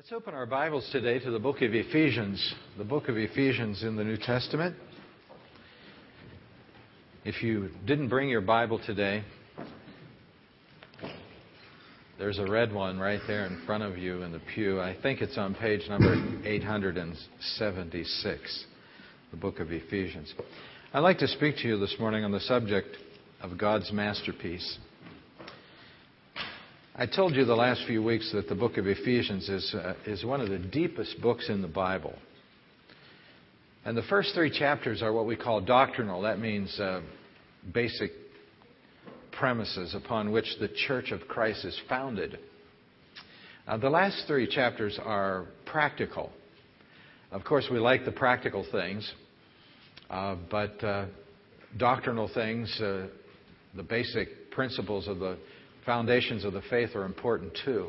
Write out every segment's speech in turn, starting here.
Let's open our Bibles today to the book of Ephesians, the book of Ephesians in the New Testament. If you didn't bring your Bible today, there's a red one right there in front of you in the pew. I think it's on page number 876, the book of Ephesians. I'd like to speak to you this morning on the subject of God's masterpiece. I told you the last few weeks that the book of Ephesians is, uh, is one of the deepest books in the Bible. And the first three chapters are what we call doctrinal. That means uh, basic premises upon which the church of Christ is founded. Uh, the last three chapters are practical. Of course, we like the practical things, uh, but uh, doctrinal things, uh, the basic principles of the foundations of the faith are important too.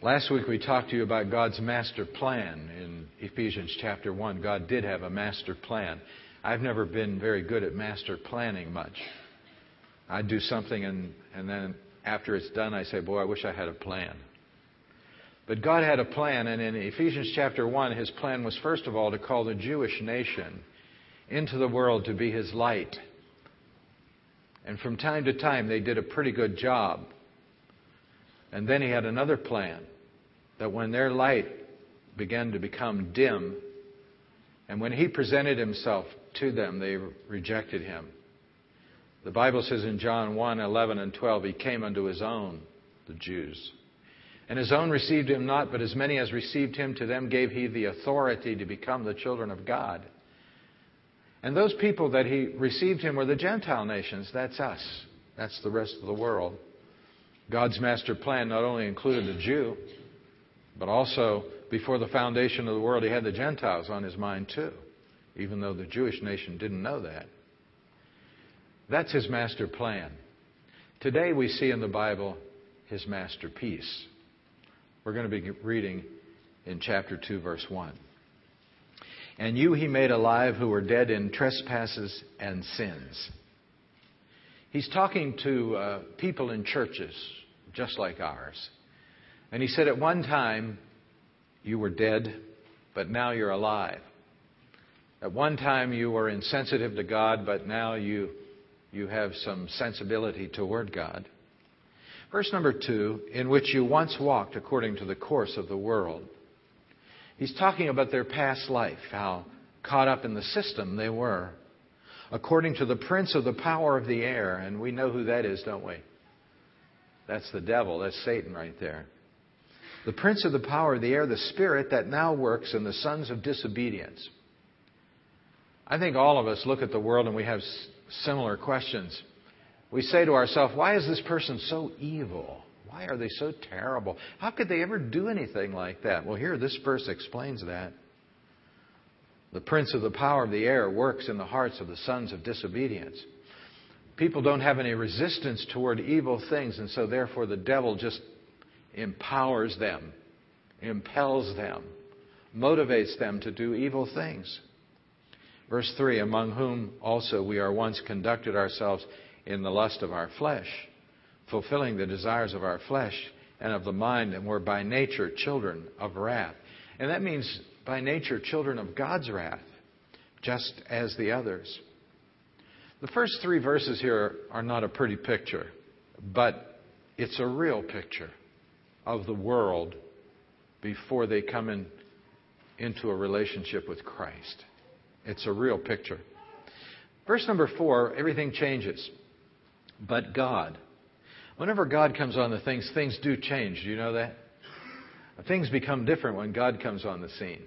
Last week we talked to you about God's master plan in Ephesians chapter 1. God did have a master plan. I've never been very good at master planning much. I do something and, and then after it's done I say, boy, I wish I had a plan. But God had a plan, and in Ephesians chapter 1, his plan was first of all to call the Jewish nation into the world to be his light and from time to time, they did a pretty good job. And then he had another plan that when their light began to become dim, and when he presented himself to them, they rejected him. The Bible says in John 1 11 and 12, he came unto his own, the Jews. And his own received him not, but as many as received him, to them gave he the authority to become the children of God and those people that he received him were the Gentile nations. That's us. That's the rest of the world. God's master plan not only included the Jew, but also before the foundation of the world, he had the Gentiles on his mind too, even though the Jewish nation didn't know that. That's his master plan. Today we see in the Bible his masterpiece. We're going to be reading in chapter 2, verse 1. And you he made alive who were dead in trespasses and sins. He's talking to uh, people in churches just like ours. And he said, At one time you were dead, but now you're alive. At one time you were insensitive to God, but now you, you have some sensibility toward God. Verse number two, in which you once walked according to the course of the world He's talking about their past life, how caught up in the system they were, according to the prince of the power of the air. And we know who that is, don't we? That's the devil. That's Satan right there. The prince of the power of the air, the spirit that now works in the sons of disobedience. I think all of us look at the world and we have similar questions. We say to ourselves, why is this person so evil? Why are they so terrible? How could they ever do anything like that? Well, here, this verse explains that. The prince of the power of the air works in the hearts of the sons of disobedience. People don't have any resistance toward evil things, and so therefore the devil just empowers them, impels them, motivates them to do evil things. Verse 3 Among whom also we are once conducted ourselves in the lust of our flesh fulfilling the desires of our flesh and of the mind, and we're by nature children of wrath. And that means by nature children of God's wrath, just as the others. The first three verses here are not a pretty picture, but it's a real picture of the world before they come in, into a relationship with Christ. It's a real picture. Verse number four, everything changes. But God, Whenever God comes on the things, things do change. Do you know that? Things become different when God comes on the scene.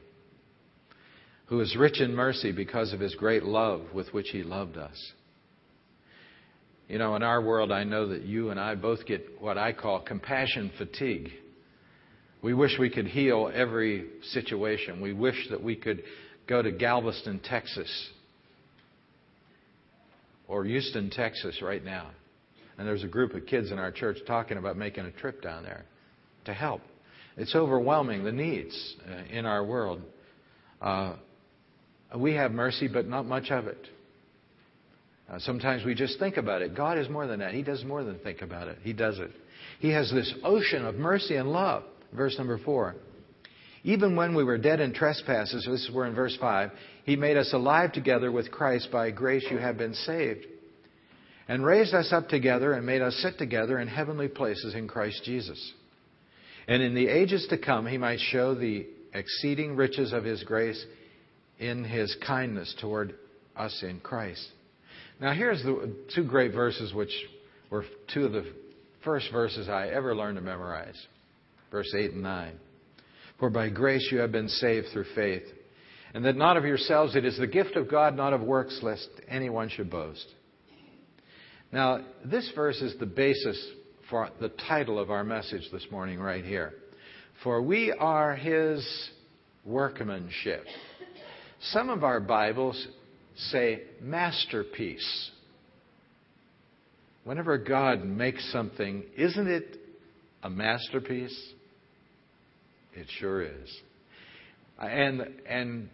Who is rich in mercy because of his great love with which he loved us. You know, in our world, I know that you and I both get what I call compassion fatigue. We wish we could heal every situation. We wish that we could go to Galveston, Texas, or Houston, Texas right now and there's a group of kids in our church talking about making a trip down there to help. It's overwhelming, the needs uh, in our world. Uh, we have mercy, but not much of it. Uh, sometimes we just think about it. God is more than that. He does more than think about it, He does it. He has this ocean of mercy and love. verse number 4. Even when we were dead in trespasses, this is where in verse 5, He made us alive together with Christ. By grace you have been saved. And raised us up together and made us sit together in heavenly places in Christ Jesus. And in the ages to come, He might show the exceeding riches of His grace in His kindness toward us in Christ. Now, here's the two great verses which were two of the first verses I ever learned to memorize verse 8 and 9. For by grace you have been saved through faith, and that not of yourselves, it is the gift of God, not of works, lest anyone should boast. Now, this verse is the basis for the title of our message this morning, right here. For we are his workmanship. Some of our Bibles say masterpiece. Whenever God makes something, isn't it a masterpiece? It sure is. And, and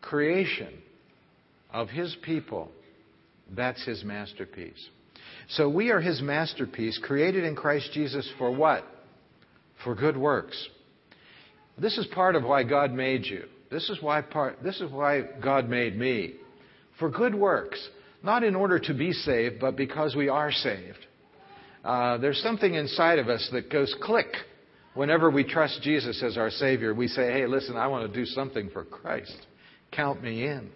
creation of His people, that's His masterpiece. So we are His masterpiece, created in Christ Jesus for what? For good works. This is part of why God made you. This is why part, this is why God made me. For good works. Not in order to be saved, but because we are saved. Uh, there's something inside of us that goes click whenever we trust Jesus as our Savior. We say, hey, listen, I want to do something for Christ. Count me in.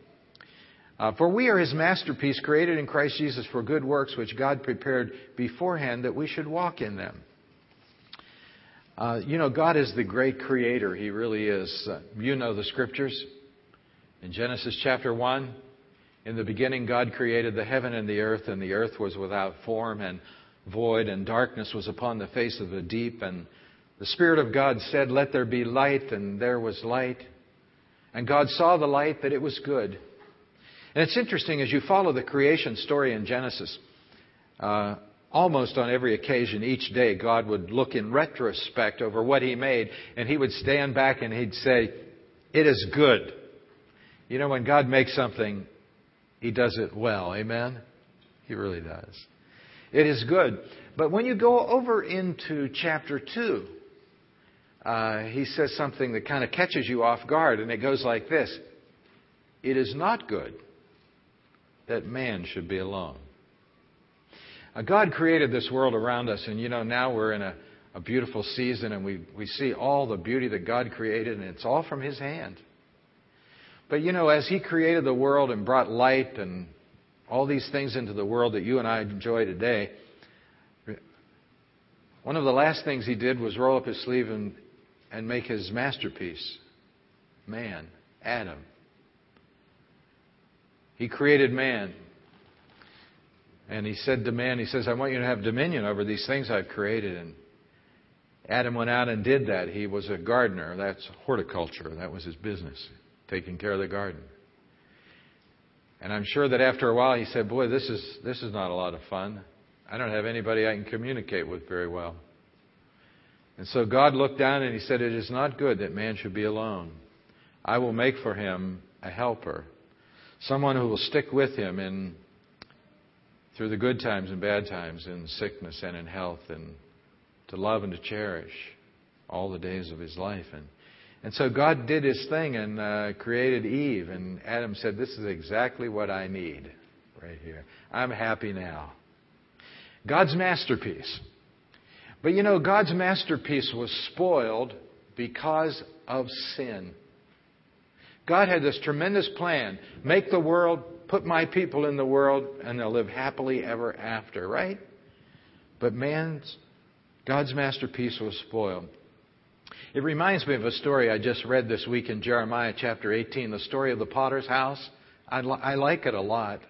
Uh, for we are His masterpiece, created in Christ Jesus for good works, which God prepared beforehand that we should walk in them. Uh, you know, God is the great creator. He really is. Uh, you know the scriptures. In Genesis chapter 1, in the beginning, God created the heaven and the earth, and the earth was without form and void, and darkness was upon the face of the deep. And the Spirit of God said, Let there be light, and there was light. And God saw the light that it was good. And it's interesting as you follow the creation story in Genesis, uh, almost on every occasion each day, God would look in retrospect over what He made, and He would stand back and He'd say, It is good. You know, when God makes something, He does it well. Amen? He really does. It is good. But when you go over into chapter 2, uh, he says something that kind of catches you off guard, and it goes like this It is not good that man should be alone. Uh, God created this world around us, and you know, now we're in a, a beautiful season, and we, we see all the beauty that God created, and it's all from His hand. But you know, as He created the world and brought light and all these things into the world that you and I enjoy today, one of the last things he did was roll up his sleeve and, and make his masterpiece man, Adam. He created man. And he said to man, he says, I want you to have dominion over these things I've created. And Adam went out and did that. He was a gardener. That's horticulture. That was his business, taking care of the garden. And I'm sure that after a while he said, Boy, this is, this is not a lot of fun. I don't have anybody I can communicate with very well. And so God looked down and he said, It is not good that man should be alone. I will make for him a helper, someone who will stick with him in through the good times and bad times, in sickness and in health, and to love and to cherish all the days of his life. And and so God did his thing and uh, created Eve. And Adam said, This is exactly what I need right here. I'm happy now. God's masterpiece. But you know, God's masterpiece was spoiled because of sin. God had this tremendous plan make the world, put my people in the world, and they'll live happily ever after, right? But man's, God's masterpiece was spoiled. It reminds me of a story I just read this week in Jeremiah chapter 18, the story of the potter's house. I, li- I like it a lot.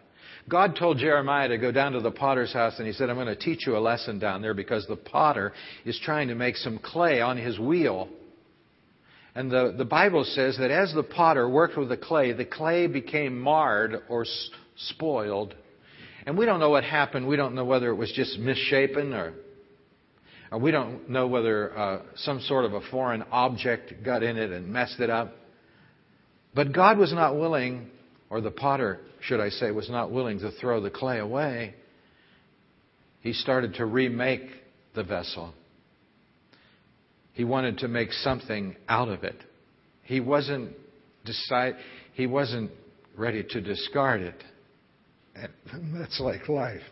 God told Jeremiah to go down to the potter's house and he said, I'm going to teach you a lesson down there because the potter is trying to make some clay on his wheel. And the, the Bible says that as the potter worked with the clay, the clay became marred or s- spoiled. And we don't know what happened. We don't know whether it was just misshapen or uh, we don't know whether uh, some sort of a foreign object got in it and messed it up. But God was not willing, or the potter, should I say, was not willing to throw the clay away. He started to remake the vessel. He wanted to make something out of it. He wasn't decide he wasn't ready to discard it. And that's like life.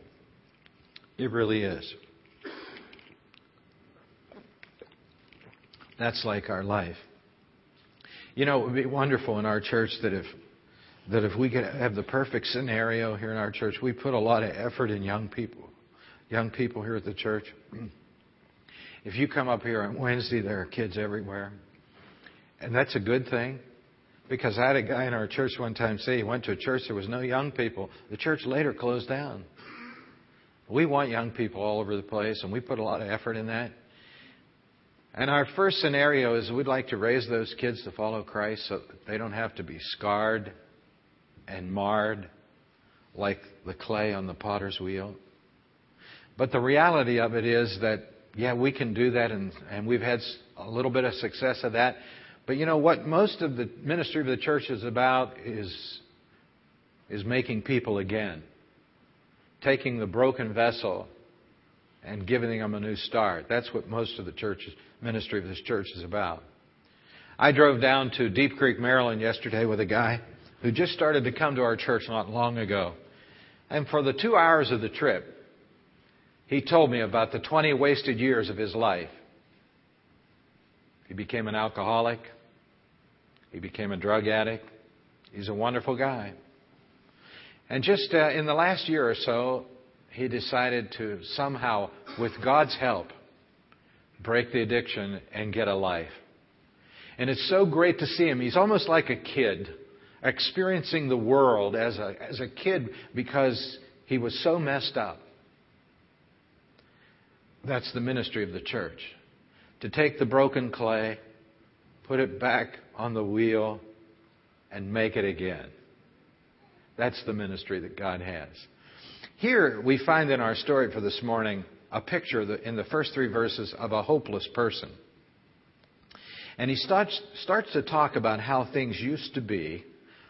It really is. That's like our life. You know, it would be wonderful in our church that if that if we could have the perfect scenario here in our church, we put a lot of effort in young people. Young people here at the church. If you come up here on Wednesday, there are kids everywhere. And that's a good thing. Because I had a guy in our church one time say he went to a church, there was no young people. The church later closed down. We want young people all over the place, and we put a lot of effort in that. And our first scenario is we'd like to raise those kids to follow Christ so that they don't have to be scarred and marred like the clay on the potter's wheel. But the reality of it is that, yeah, we can do that, and, and we've had a little bit of success of that. But you know what most of the ministry of the church is about is, is making people again. Taking the broken vessel and giving them a new start. That's what most of the church's ministry of this church is about. I drove down to Deep Creek, Maryland yesterday with a guy who just started to come to our church not long ago. And for the two hours of the trip, he told me about the 20 wasted years of his life. He became an alcoholic. He became a drug addict. He's a wonderful guy. And just uh, in the last year or so, he decided to somehow, with God's help, break the addiction and get a life. And it's so great to see him. He's almost like a kid, experiencing the world as a, as a kid because he was so messed up. That's the ministry of the church to take the broken clay, put it back on the wheel, and make it again. That's the ministry that God has. Here we find in our story for this morning a picture in the first three verses of a hopeless person. And he starts, starts to talk about how things used to be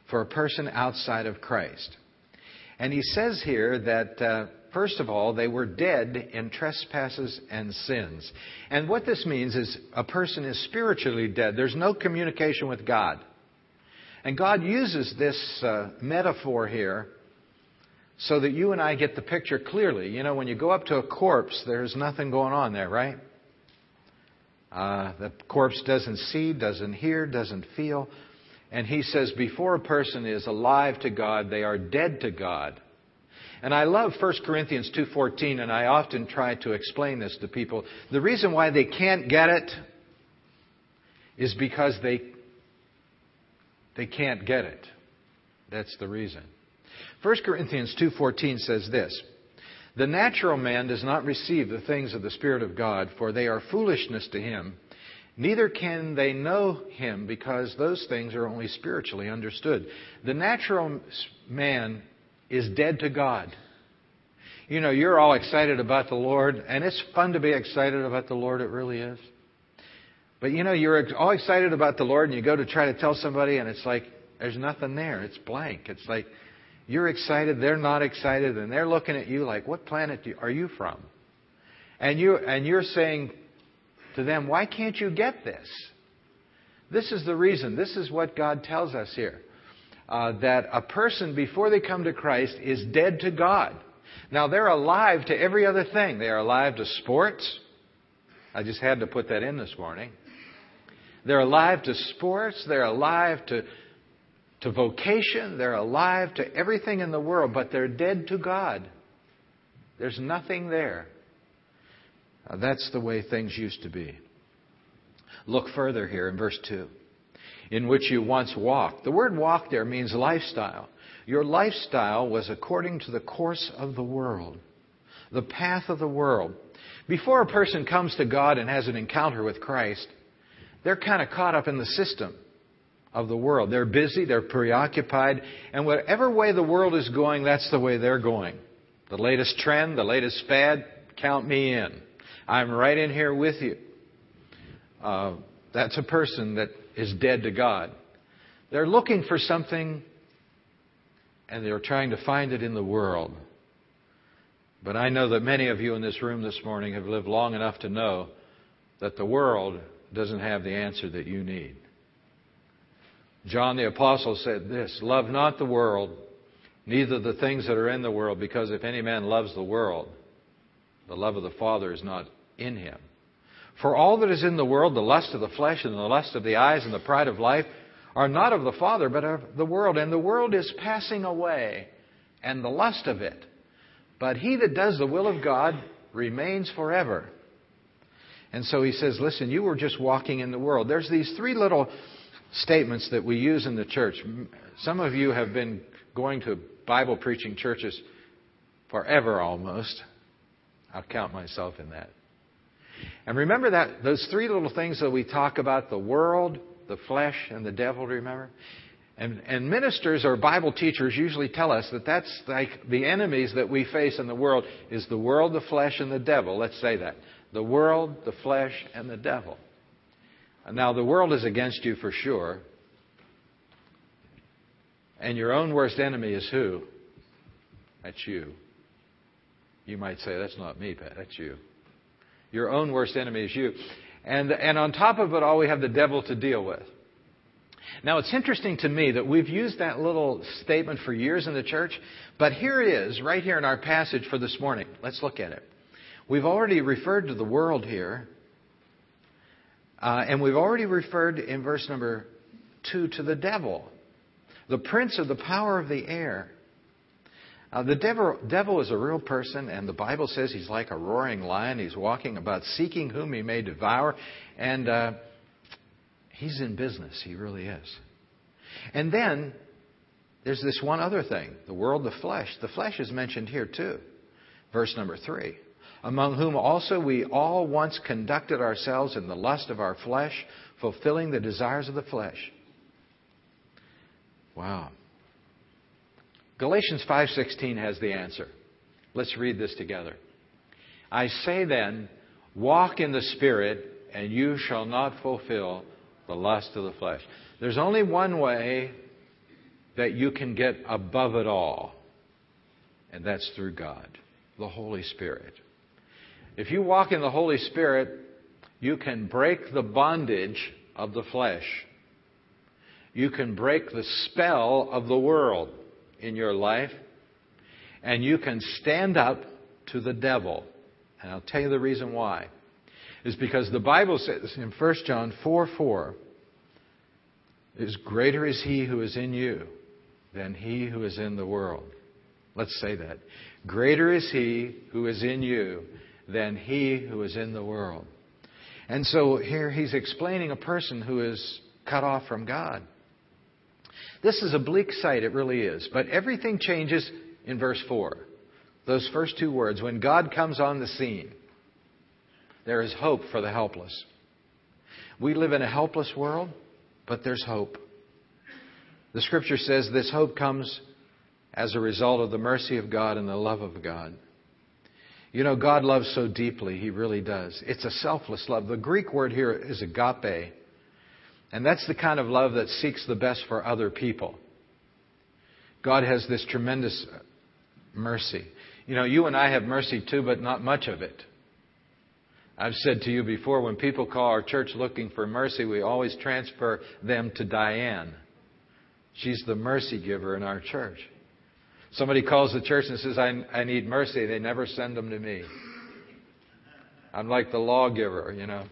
for a person outside of Christ. And he says here that uh, First of all, they were dead in trespasses and sins. And what this means is a person is spiritually dead. There's no communication with God. And God uses this uh, metaphor here so that you and I get the picture clearly. You know, when you go up to a corpse, there's nothing going on there, right? Uh, the corpse doesn't see, doesn't hear, doesn't feel. And he says, before a person is alive to God, they are dead to God. And I love 1 Corinthians 2:14 and I often try to explain this to people. The reason why they can't get it is because they they can't get it. That's the reason. 1 Corinthians 2:14 says this: "The natural man does not receive the things of the spirit of God, for they are foolishness to him." Neither can they know him because those things are only spiritually understood. The natural man is dead to God. You know, you're all excited about the Lord, and it's fun to be excited about the Lord, it really is. But you know, you're all excited about the Lord, and you go to try to tell somebody, and it's like, there's nothing there. It's blank. It's like, you're excited, they're not excited, and they're looking at you like, what planet are you from? And, you, and you're saying to them, why can't you get this? This is the reason. This is what God tells us here uh, that a person, before they come to Christ, is dead to God. Now, they're alive to every other thing. They are alive to sports. I just had to put that in this morning. They're alive to sports. They're alive to, to vocation. They're alive to everything in the world, but they're dead to God. There's nothing there. That's the way things used to be. Look further here in verse 2 in which you once walked. The word walk there means lifestyle. Your lifestyle was according to the course of the world, the path of the world. Before a person comes to God and has an encounter with Christ, they're kind of caught up in the system of the world. They're busy, they're preoccupied, and whatever way the world is going, that's the way they're going. The latest trend, the latest fad, count me in. I'm right in here with you. Uh, that's a person that is dead to God. They're looking for something and they're trying to find it in the world. But I know that many of you in this room this morning have lived long enough to know that the world doesn't have the answer that you need. John the Apostle said this Love not the world, neither the things that are in the world, because if any man loves the world, the love of the Father is not in him. For all that is in the world, the lust of the flesh and the lust of the eyes and the pride of life, are not of the Father, but of the world. And the world is passing away, and the lust of it. But he that does the will of God remains forever. And so he says, listen, you were just walking in the world. There's these three little statements that we use in the church. Some of you have been going to Bible preaching churches forever almost. I'll count myself in that. And remember that those three little things that we talk about the world, the flesh, and the devil, remember? And, and ministers or Bible teachers usually tell us that that's like the enemies that we face in the world is the world, the flesh, and the devil. Let's say that. The world, the flesh, and the devil. Now, the world is against you for sure. And your own worst enemy is who? That's you. You might say, that's not me, Pat. That's you. Your own worst enemy is you. And, and on top of it all, we have the devil to deal with. Now, it's interesting to me that we've used that little statement for years in the church, but here it is, right here in our passage for this morning. Let's look at it. We've already referred to the world here, uh, and we've already referred in verse number 2 to the devil, the prince of the power of the air. Uh, the devil, devil is a real person, and the Bible says he's like a roaring lion. He's walking about seeking whom he may devour, and uh, he's in business. He really is. And then there's this one other thing the world, the flesh. The flesh is mentioned here too. Verse number three. Among whom also we all once conducted ourselves in the lust of our flesh, fulfilling the desires of the flesh. Wow. Galatians 5:16 has the answer. Let's read this together. I say then, walk in the spirit and you shall not fulfill the lust of the flesh. There's only one way that you can get above it all, and that's through God, the Holy Spirit. If you walk in the Holy Spirit, you can break the bondage of the flesh. You can break the spell of the world in your life, and you can stand up to the devil. And I'll tell you the reason why. Is because the Bible says in 1 John 4 4, is greater is he who is in you than he who is in the world. Let's say that. Greater is he who is in you than he who is in the world. And so here he's explaining a person who is cut off from God. This is a bleak sight, it really is. But everything changes in verse 4. Those first two words. When God comes on the scene, there is hope for the helpless. We live in a helpless world, but there's hope. The scripture says this hope comes as a result of the mercy of God and the love of God. You know, God loves so deeply, He really does. It's a selfless love. The Greek word here is agape. And that's the kind of love that seeks the best for other people. God has this tremendous mercy. You know, you and I have mercy too, but not much of it. I've said to you before, when people call our church looking for mercy, we always transfer them to Diane. She's the mercy giver in our church. Somebody calls the church and says, I, I need mercy. They never send them to me. I'm like the lawgiver, you know.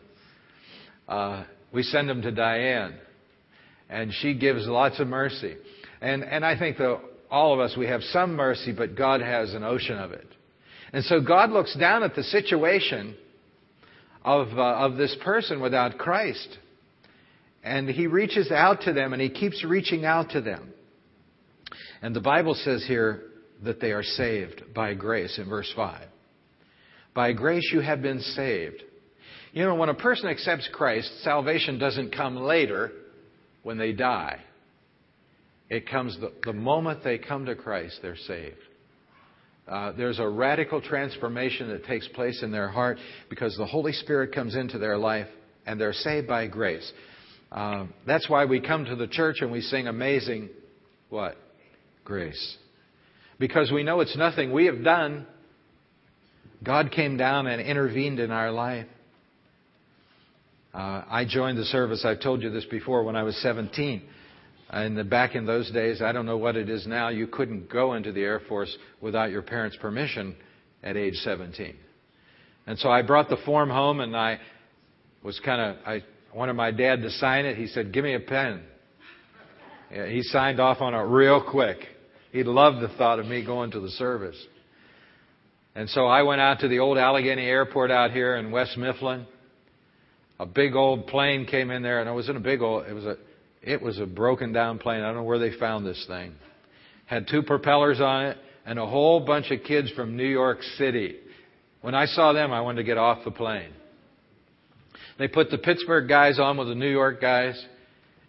Uh, we send them to Diane, and she gives lots of mercy. And, and I think that all of us, we have some mercy, but God has an ocean of it. And so God looks down at the situation of, uh, of this person without Christ. And He reaches out to them, and He keeps reaching out to them. And the Bible says here that they are saved by grace in verse 5. By grace you have been saved you know, when a person accepts Christ, salvation doesn't come later when they die. It comes the, the moment they come to Christ, they're saved. Uh, there's a radical transformation that takes place in their heart because the Holy Spirit comes into their life and they're saved by grace. Uh, that's why we come to the church and we sing amazing what? Grace. Because we know it's nothing we have done. God came down and intervened in our life. Uh, I joined the service, I've told you this before, when I was 17. And back in those days, I don't know what it is now, you couldn't go into the Air Force without your parents' permission at age 17. And so I brought the form home and I was kind of, I wanted my dad to sign it. He said, give me a pen. Yeah, he signed off on it real quick. He loved the thought of me going to the service. And so I went out to the old Allegheny Airport out here in West Mifflin. A big old plane came in there, and it was in a big old. It was a, it was a broken down plane. I don't know where they found this thing. Had two propellers on it, and a whole bunch of kids from New York City. When I saw them, I wanted to get off the plane. They put the Pittsburgh guys on with the New York guys,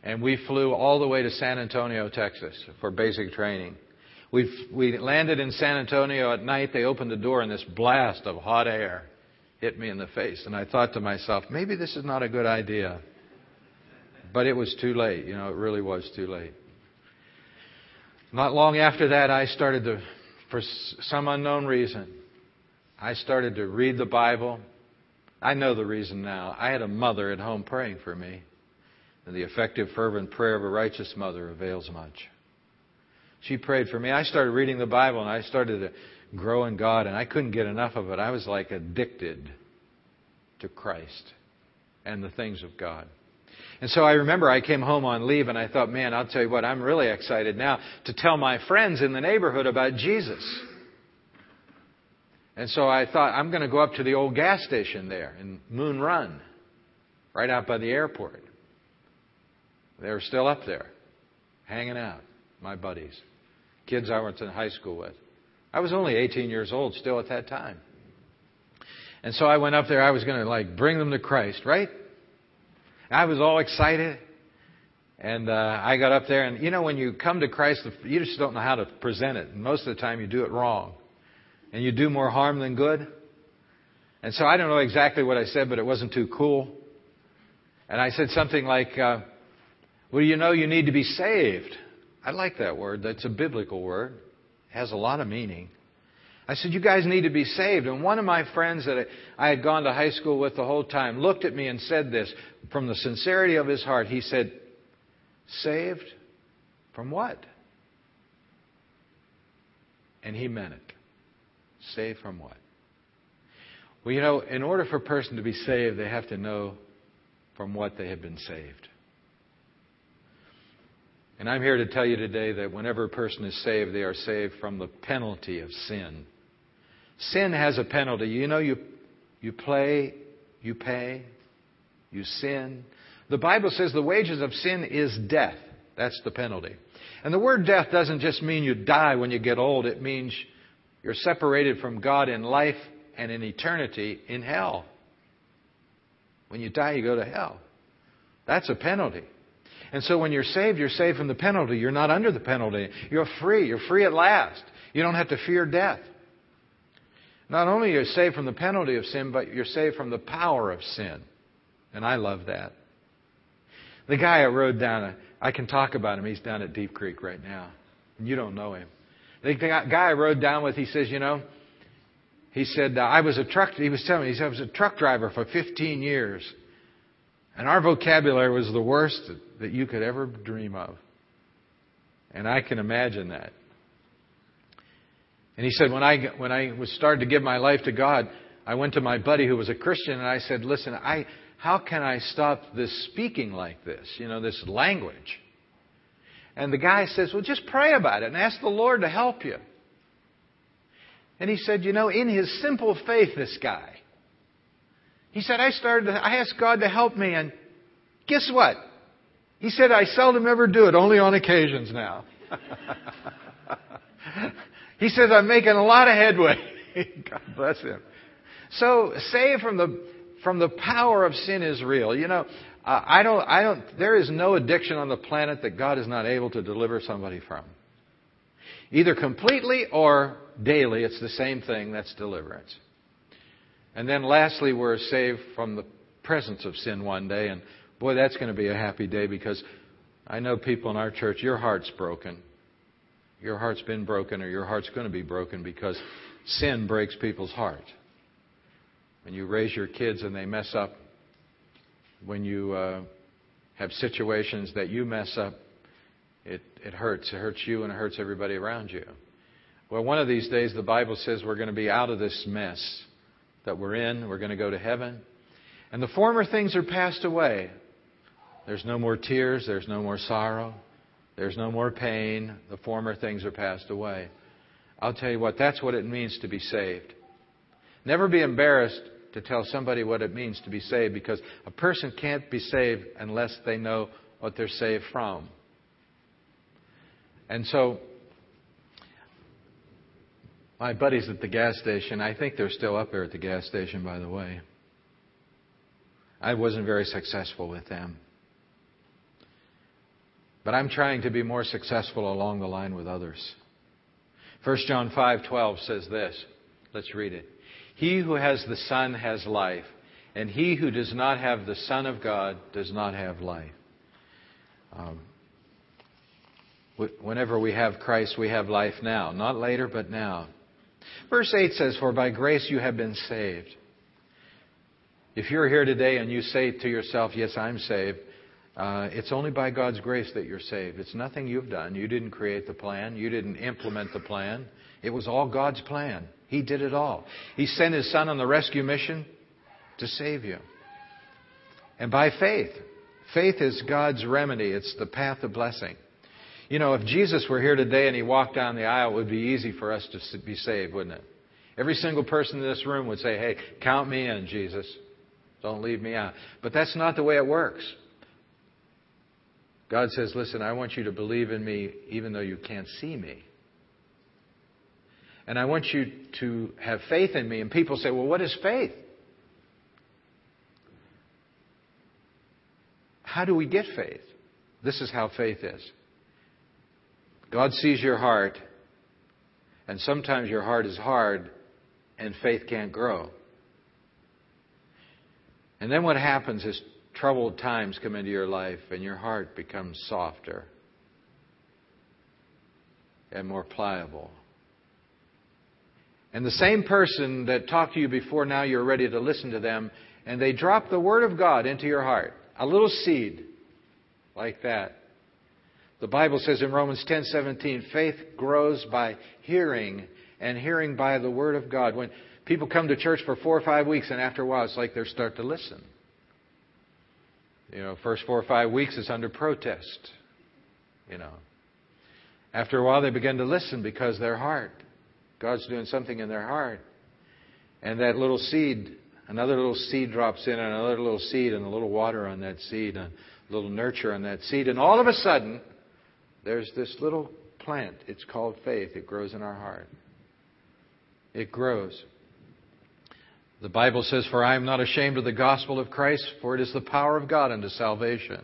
and we flew all the way to San Antonio, Texas for basic training. We, we landed in San Antonio at night. They opened the door, and this blast of hot air hit me in the face. And I thought to myself, maybe this is not a good idea. But it was too late. You know, it really was too late. Not long after that, I started to, for some unknown reason, I started to read the Bible. I know the reason now. I had a mother at home praying for me. And the effective, fervent prayer of a righteous mother avails much. She prayed for me. I started reading the Bible and I started to grow in God, and I couldn't get enough of it. I was like addicted to Christ and the things of God. And so I remember I came home on leave and I thought, man, I'll tell you what, I'm really excited now to tell my friends in the neighborhood about Jesus. And so I thought, I'm going to go up to the old gas station there in Moon Run, right out by the airport. They were still up there, hanging out, my buddies, kids I went to high school with. I was only 18 years old still at that time. And so I went up there. I was going to like bring them to Christ, right? I was all excited. And uh, I got up there, and you know, when you come to Christ, you just don't know how to present it. And most of the time, you do it wrong. And you do more harm than good. And so I don't know exactly what I said, but it wasn't too cool. And I said something like, uh, Well, you know, you need to be saved. I like that word. That's a biblical word has a lot of meaning. I said, You guys need to be saved. And one of my friends that I had gone to high school with the whole time looked at me and said this from the sincerity of his heart. He said, Saved from what? And he meant it. Saved from what? Well, you know, in order for a person to be saved, they have to know from what they have been saved. And I'm here to tell you today that whenever a person is saved, they are saved from the penalty of sin. Sin has a penalty. You know, you, you play, you pay, you sin. The Bible says the wages of sin is death. That's the penalty. And the word death doesn't just mean you die when you get old, it means you're separated from God in life and in eternity in hell. When you die, you go to hell. That's a penalty. And so when you're saved, you're saved from the penalty. You're not under the penalty. You're free. You're free at last. You don't have to fear death. Not only are you saved from the penalty of sin, but you're saved from the power of sin. And I love that. The guy I rode down, I can talk about him. He's down at Deep Creek right now. You don't know him. The guy I rode down with, he says, you know, he said, I was a truck, he was telling me, he said, I was a truck driver for 15 years. And our vocabulary was the worst that you could ever dream of. And I can imagine that. And he said, when I, when I was started to give my life to God, I went to my buddy who was a Christian and I said, listen, I, how can I stop this speaking like this? You know, this language. And the guy says, well, just pray about it and ask the Lord to help you. And he said, you know, in his simple faith, this guy, he said, I started, to, I asked God to help me, and guess what? He said, I seldom ever do it, only on occasions now. he says, I'm making a lot of headway. God bless him. So, saved from the, from the power of sin is real. You know, uh, I don't, I don't, there is no addiction on the planet that God is not able to deliver somebody from. Either completely or daily, it's the same thing, that's deliverance. And then lastly, we're saved from the presence of sin one day. And boy, that's going to be a happy day because I know people in our church, your heart's broken. Your heart's been broken or your heart's going to be broken because sin breaks people's heart. When you raise your kids and they mess up, when you uh, have situations that you mess up, it, it hurts. It hurts you and it hurts everybody around you. Well, one of these days, the Bible says we're going to be out of this mess that we're in. We're going to go to heaven. And the former things are passed away. There's no more tears. There's no more sorrow. There's no more pain. The former things are passed away. I'll tell you what, that's what it means to be saved. Never be embarrassed to tell somebody what it means to be saved because a person can't be saved unless they know what they're saved from. And so, my buddies at the gas station, I think they're still up there at the gas station, by the way. I wasn't very successful with them. But I'm trying to be more successful along the line with others. 1 John 5:12 says this. Let's read it. He who has the Son has life, and he who does not have the Son of God does not have life. Um, whenever we have Christ, we have life now. Not later, but now. Verse 8 says, For by grace you have been saved. If you're here today and you say to yourself, Yes, I'm saved, uh, it's only by God's grace that you're saved. It's nothing you've done. You didn't create the plan, you didn't implement the plan. It was all God's plan. He did it all. He sent His Son on the rescue mission to save you. And by faith, faith is God's remedy, it's the path of blessing. You know, if Jesus were here today and He walked down the aisle, it would be easy for us to be saved, wouldn't it? Every single person in this room would say, Hey, count me in, Jesus. Don't leave me out. But that's not the way it works. God says, Listen, I want you to believe in me even though you can't see me. And I want you to have faith in me. And people say, well, what is faith? How do we get faith? This is how faith is. God sees your heart, and sometimes your heart is hard, and faith can't grow. And then what happens is troubled times come into your life, and your heart becomes softer and more pliable. And the same person that talked to you before, now you're ready to listen to them, and they drop the Word of God into your heart. A little seed, like that. The Bible says in Romans 10:17, faith grows by hearing, and hearing by the Word of God. When people come to church for four or five weeks, and after a while, it's like they start to listen. You know, first four or five weeks is under protest. You know, after a while, they begin to listen because their heart God's doing something in their heart. And that little seed, another little seed drops in, and another little seed, and a little water on that seed, and a little nurture on that seed. And all of a sudden, there's this little plant. It's called faith. It grows in our heart. It grows. The Bible says, For I am not ashamed of the gospel of Christ, for it is the power of God unto salvation.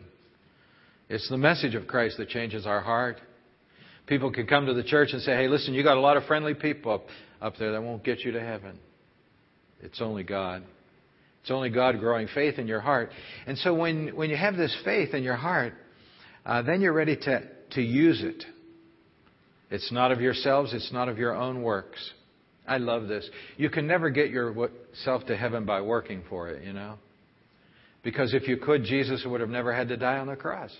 It's the message of Christ that changes our heart. People can come to the church and say, hey, listen, you got a lot of friendly people up, up there that won't get you to heaven. It's only God. It's only God growing faith in your heart. And so when, when you have this faith in your heart, uh, then you're ready to, to use it. It's not of yourselves, it's not of your own works. I love this. You can never get yourself to heaven by working for it, you know? Because if you could, Jesus would have never had to die on the cross.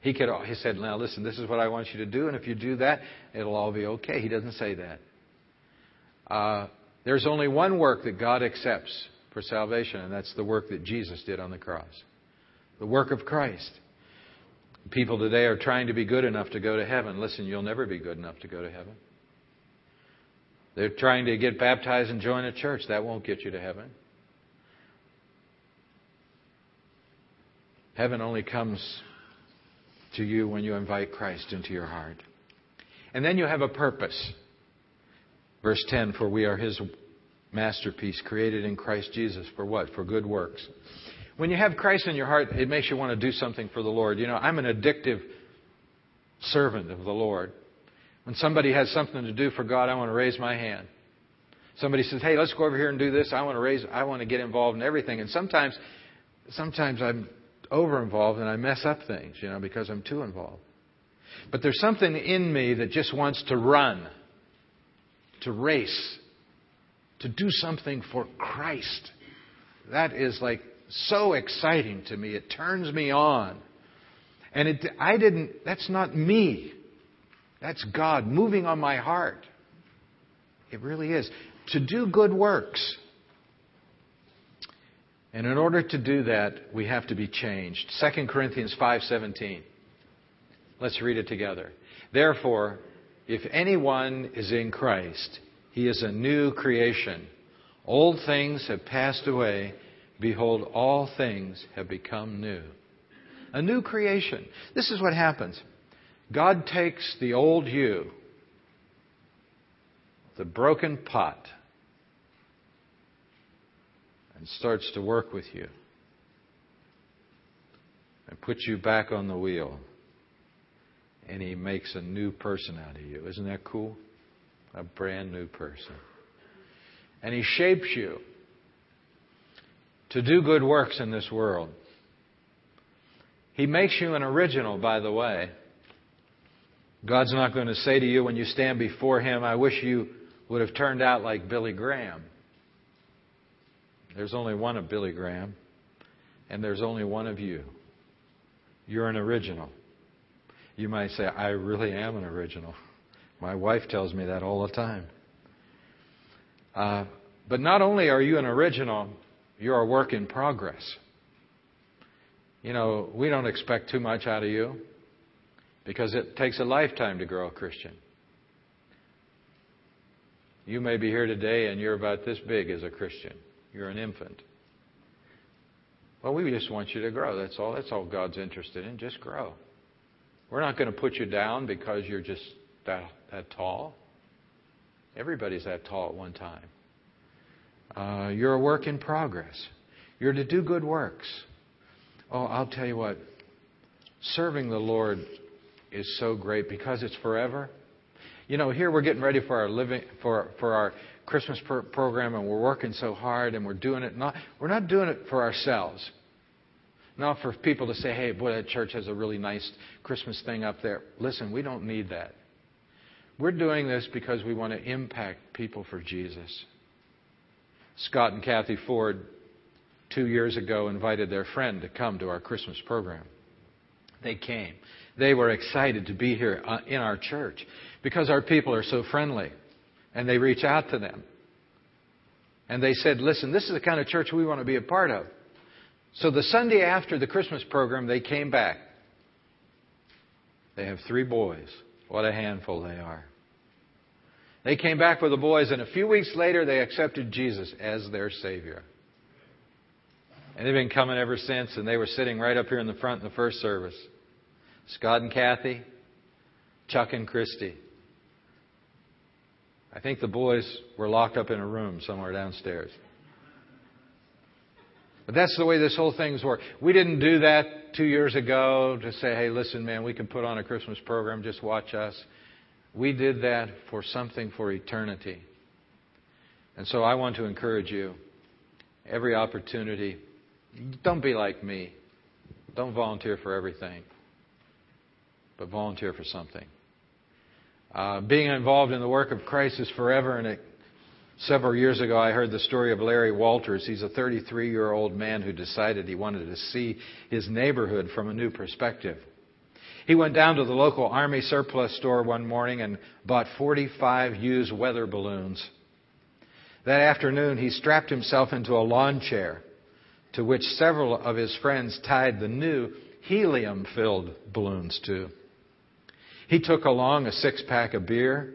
He could. He said, "Now listen, this is what I want you to do, and if you do that, it'll all be okay." He doesn't say that. Uh, there's only one work that God accepts for salvation, and that's the work that Jesus did on the cross, the work of Christ. People today are trying to be good enough to go to heaven. Listen, you'll never be good enough to go to heaven. They're trying to get baptized and join a church. That won't get you to heaven. Heaven only comes to you when you invite Christ into your heart. And then you have a purpose. Verse 10 For we are His masterpiece, created in Christ Jesus for what? For good works. When you have Christ in your heart, it makes you want to do something for the Lord. You know, I'm an addictive servant of the Lord. When somebody has something to do for God, I want to raise my hand. Somebody says, "Hey, let's go over here and do this." I want to raise I want to get involved in everything. And sometimes sometimes I'm over involved and I mess up things, you know, because I'm too involved. But there's something in me that just wants to run, to race, to do something for Christ. That is like so exciting to me. It turns me on. And it, I didn't, that's not me. That's God moving on my heart. It really is. To do good works. And in order to do that, we have to be changed. 2 Corinthians 5:17. Let's read it together. Therefore, if anyone is in Christ, he is a new creation. Old things have passed away. Behold, all things have become new. A new creation. This is what happens God takes the old you, the broken pot, and starts to work with you and puts you back on the wheel. And he makes a new person out of you. Isn't that cool? A brand new person. And he shapes you to do good works in this world. He makes you an original, by the way. God's not going to say to you when you stand before Him, I wish you would have turned out like Billy Graham. There's only one of Billy Graham, and there's only one of you. You're an original. You might say, I really am an original. My wife tells me that all the time. Uh, but not only are you an original, you're a work in progress. You know, we don't expect too much out of you because it takes a lifetime to grow a Christian. You may be here today and you're about this big as a Christian. You're an infant. Well, we just want you to grow. That's all. That's all God's interested in. Just grow. We're not going to put you down because you're just that, that tall. Everybody's that tall at one time. Uh, you're a work in progress. You're to do good works. Oh, I'll tell you what. Serving the Lord is so great because it's forever. You know, here we're getting ready for our living for for our Christmas program, and we're working so hard, and we're doing it not we're not doing it for ourselves. Not for people to say, "Hey, boy, that church has a really nice Christmas thing up there." Listen, we don't need that. We're doing this because we want to impact people for Jesus. Scott and Kathy Ford, two years ago, invited their friend to come to our Christmas program. They came. They were excited to be here uh, in our church because our people are so friendly. And they reach out to them. And they said, Listen, this is the kind of church we want to be a part of. So the Sunday after the Christmas program, they came back. They have three boys. What a handful they are. They came back with the boys, and a few weeks later, they accepted Jesus as their Savior. And they've been coming ever since, and they were sitting right up here in the front in the first service. Scott and Kathy, Chuck and Christy. I think the boys were locked up in a room somewhere downstairs. But that's the way this whole thing's worked. We didn't do that two years ago to say, hey, listen, man, we can put on a Christmas program, just watch us. We did that for something for eternity. And so I want to encourage you every opportunity, don't be like me. Don't volunteer for everything, but volunteer for something. Uh, being involved in the work of Christ is forever, and it, several years ago I heard the story of Larry Walters. He's a 33 year old man who decided he wanted to see his neighborhood from a new perspective. He went down to the local Army surplus store one morning and bought 45 used weather balloons. That afternoon, he strapped himself into a lawn chair to which several of his friends tied the new helium filled balloons to. He took along a six pack of beer,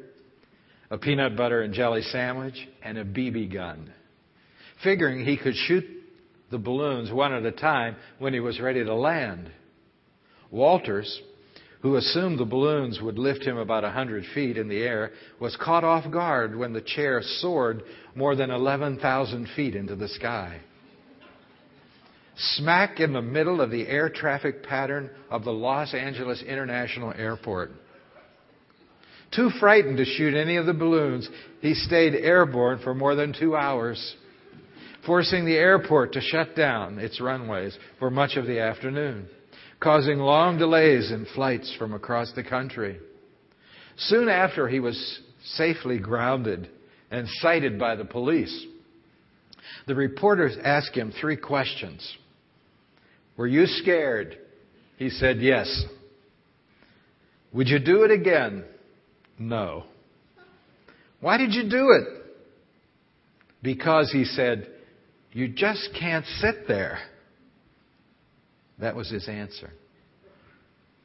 a peanut butter and jelly sandwich, and a BB gun, figuring he could shoot the balloons one at a time when he was ready to land. Walters who assumed the balloons would lift him about a hundred feet in the air, was caught off guard when the chair soared more than 11,000 feet into the sky. Smack in the middle of the air traffic pattern of the Los Angeles International Airport. Too frightened to shoot any of the balloons, he stayed airborne for more than two hours, forcing the airport to shut down its runways for much of the afternoon causing long delays in flights from across the country. Soon after, he was safely grounded and cited by the police. The reporters asked him three questions. Were you scared? He said, Yes. Would you do it again? No. Why did you do it? Because he said, You just can't sit there. That was his answer.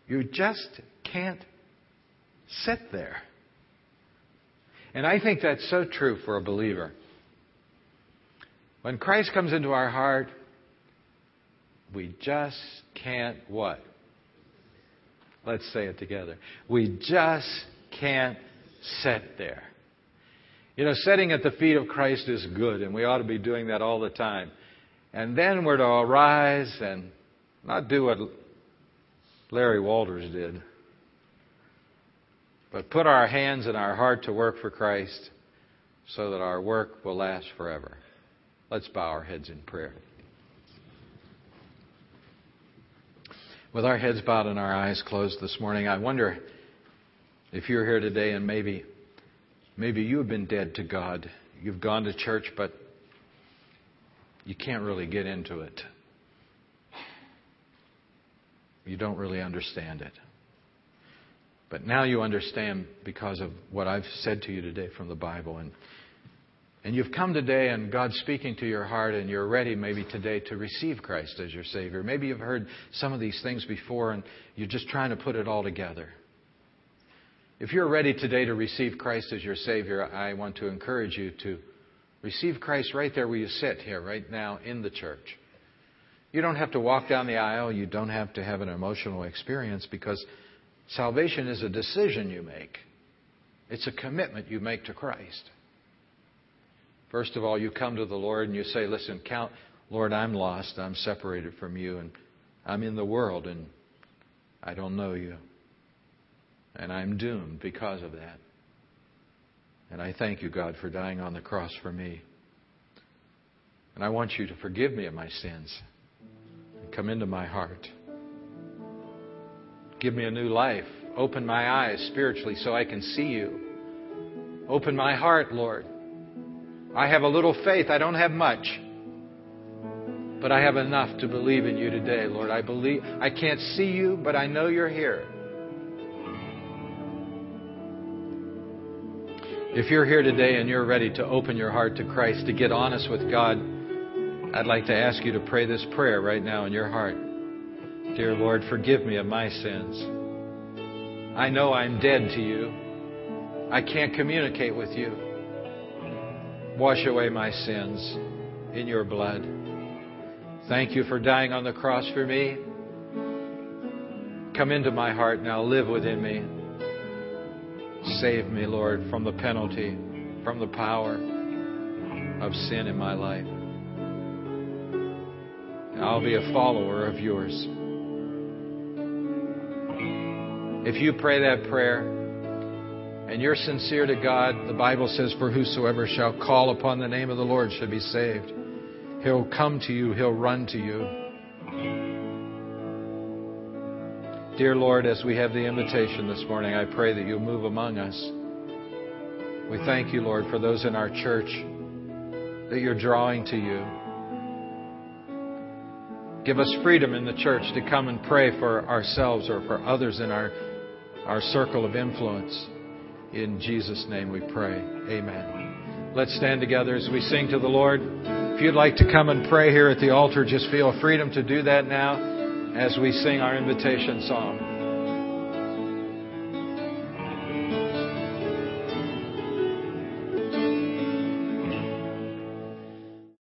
You just can't sit there. And I think that's so true for a believer. When Christ comes into our heart, we just can't what? Let's say it together. We just can't sit there. You know, sitting at the feet of Christ is good, and we ought to be doing that all the time. And then we're to arise and not do what Larry Walters did, but put our hands and our heart to work for Christ so that our work will last forever. Let's bow our heads in prayer. With our heads bowed and our eyes closed this morning, I wonder if you're here today and maybe maybe you have been dead to God. You've gone to church but you can't really get into it. You don't really understand it. But now you understand because of what I've said to you today from the Bible. And, and you've come today and God's speaking to your heart and you're ready maybe today to receive Christ as your Savior. Maybe you've heard some of these things before and you're just trying to put it all together. If you're ready today to receive Christ as your Savior, I want to encourage you to receive Christ right there where you sit here, right now in the church. You don't have to walk down the aisle. You don't have to have an emotional experience because salvation is a decision you make. It's a commitment you make to Christ. First of all, you come to the Lord and you say, Listen, count, Lord, I'm lost. I'm separated from you, and I'm in the world, and I don't know you. And I'm doomed because of that. And I thank you, God, for dying on the cross for me. And I want you to forgive me of my sins. Come into my heart. Give me a new life. Open my eyes spiritually so I can see you. Open my heart, Lord. I have a little faith. I don't have much. But I have enough to believe in you today, Lord. I believe I can't see you, but I know you're here. If you're here today and you're ready to open your heart to Christ, to get honest with God, I'd like to ask you to pray this prayer right now in your heart. Dear Lord, forgive me of my sins. I know I'm dead to you. I can't communicate with you. Wash away my sins in your blood. Thank you for dying on the cross for me. Come into my heart now. Live within me. Save me, Lord, from the penalty, from the power of sin in my life. I'll be a follower of yours. If you pray that prayer and you're sincere to God, the Bible says, For whosoever shall call upon the name of the Lord shall be saved. He'll come to you, He'll run to you. Dear Lord, as we have the invitation this morning, I pray that you'll move among us. We thank you, Lord, for those in our church that you're drawing to you. Give us freedom in the church to come and pray for ourselves or for others in our, our circle of influence. In Jesus' name we pray. Amen. Let's stand together as we sing to the Lord. If you'd like to come and pray here at the altar, just feel freedom to do that now as we sing our invitation song.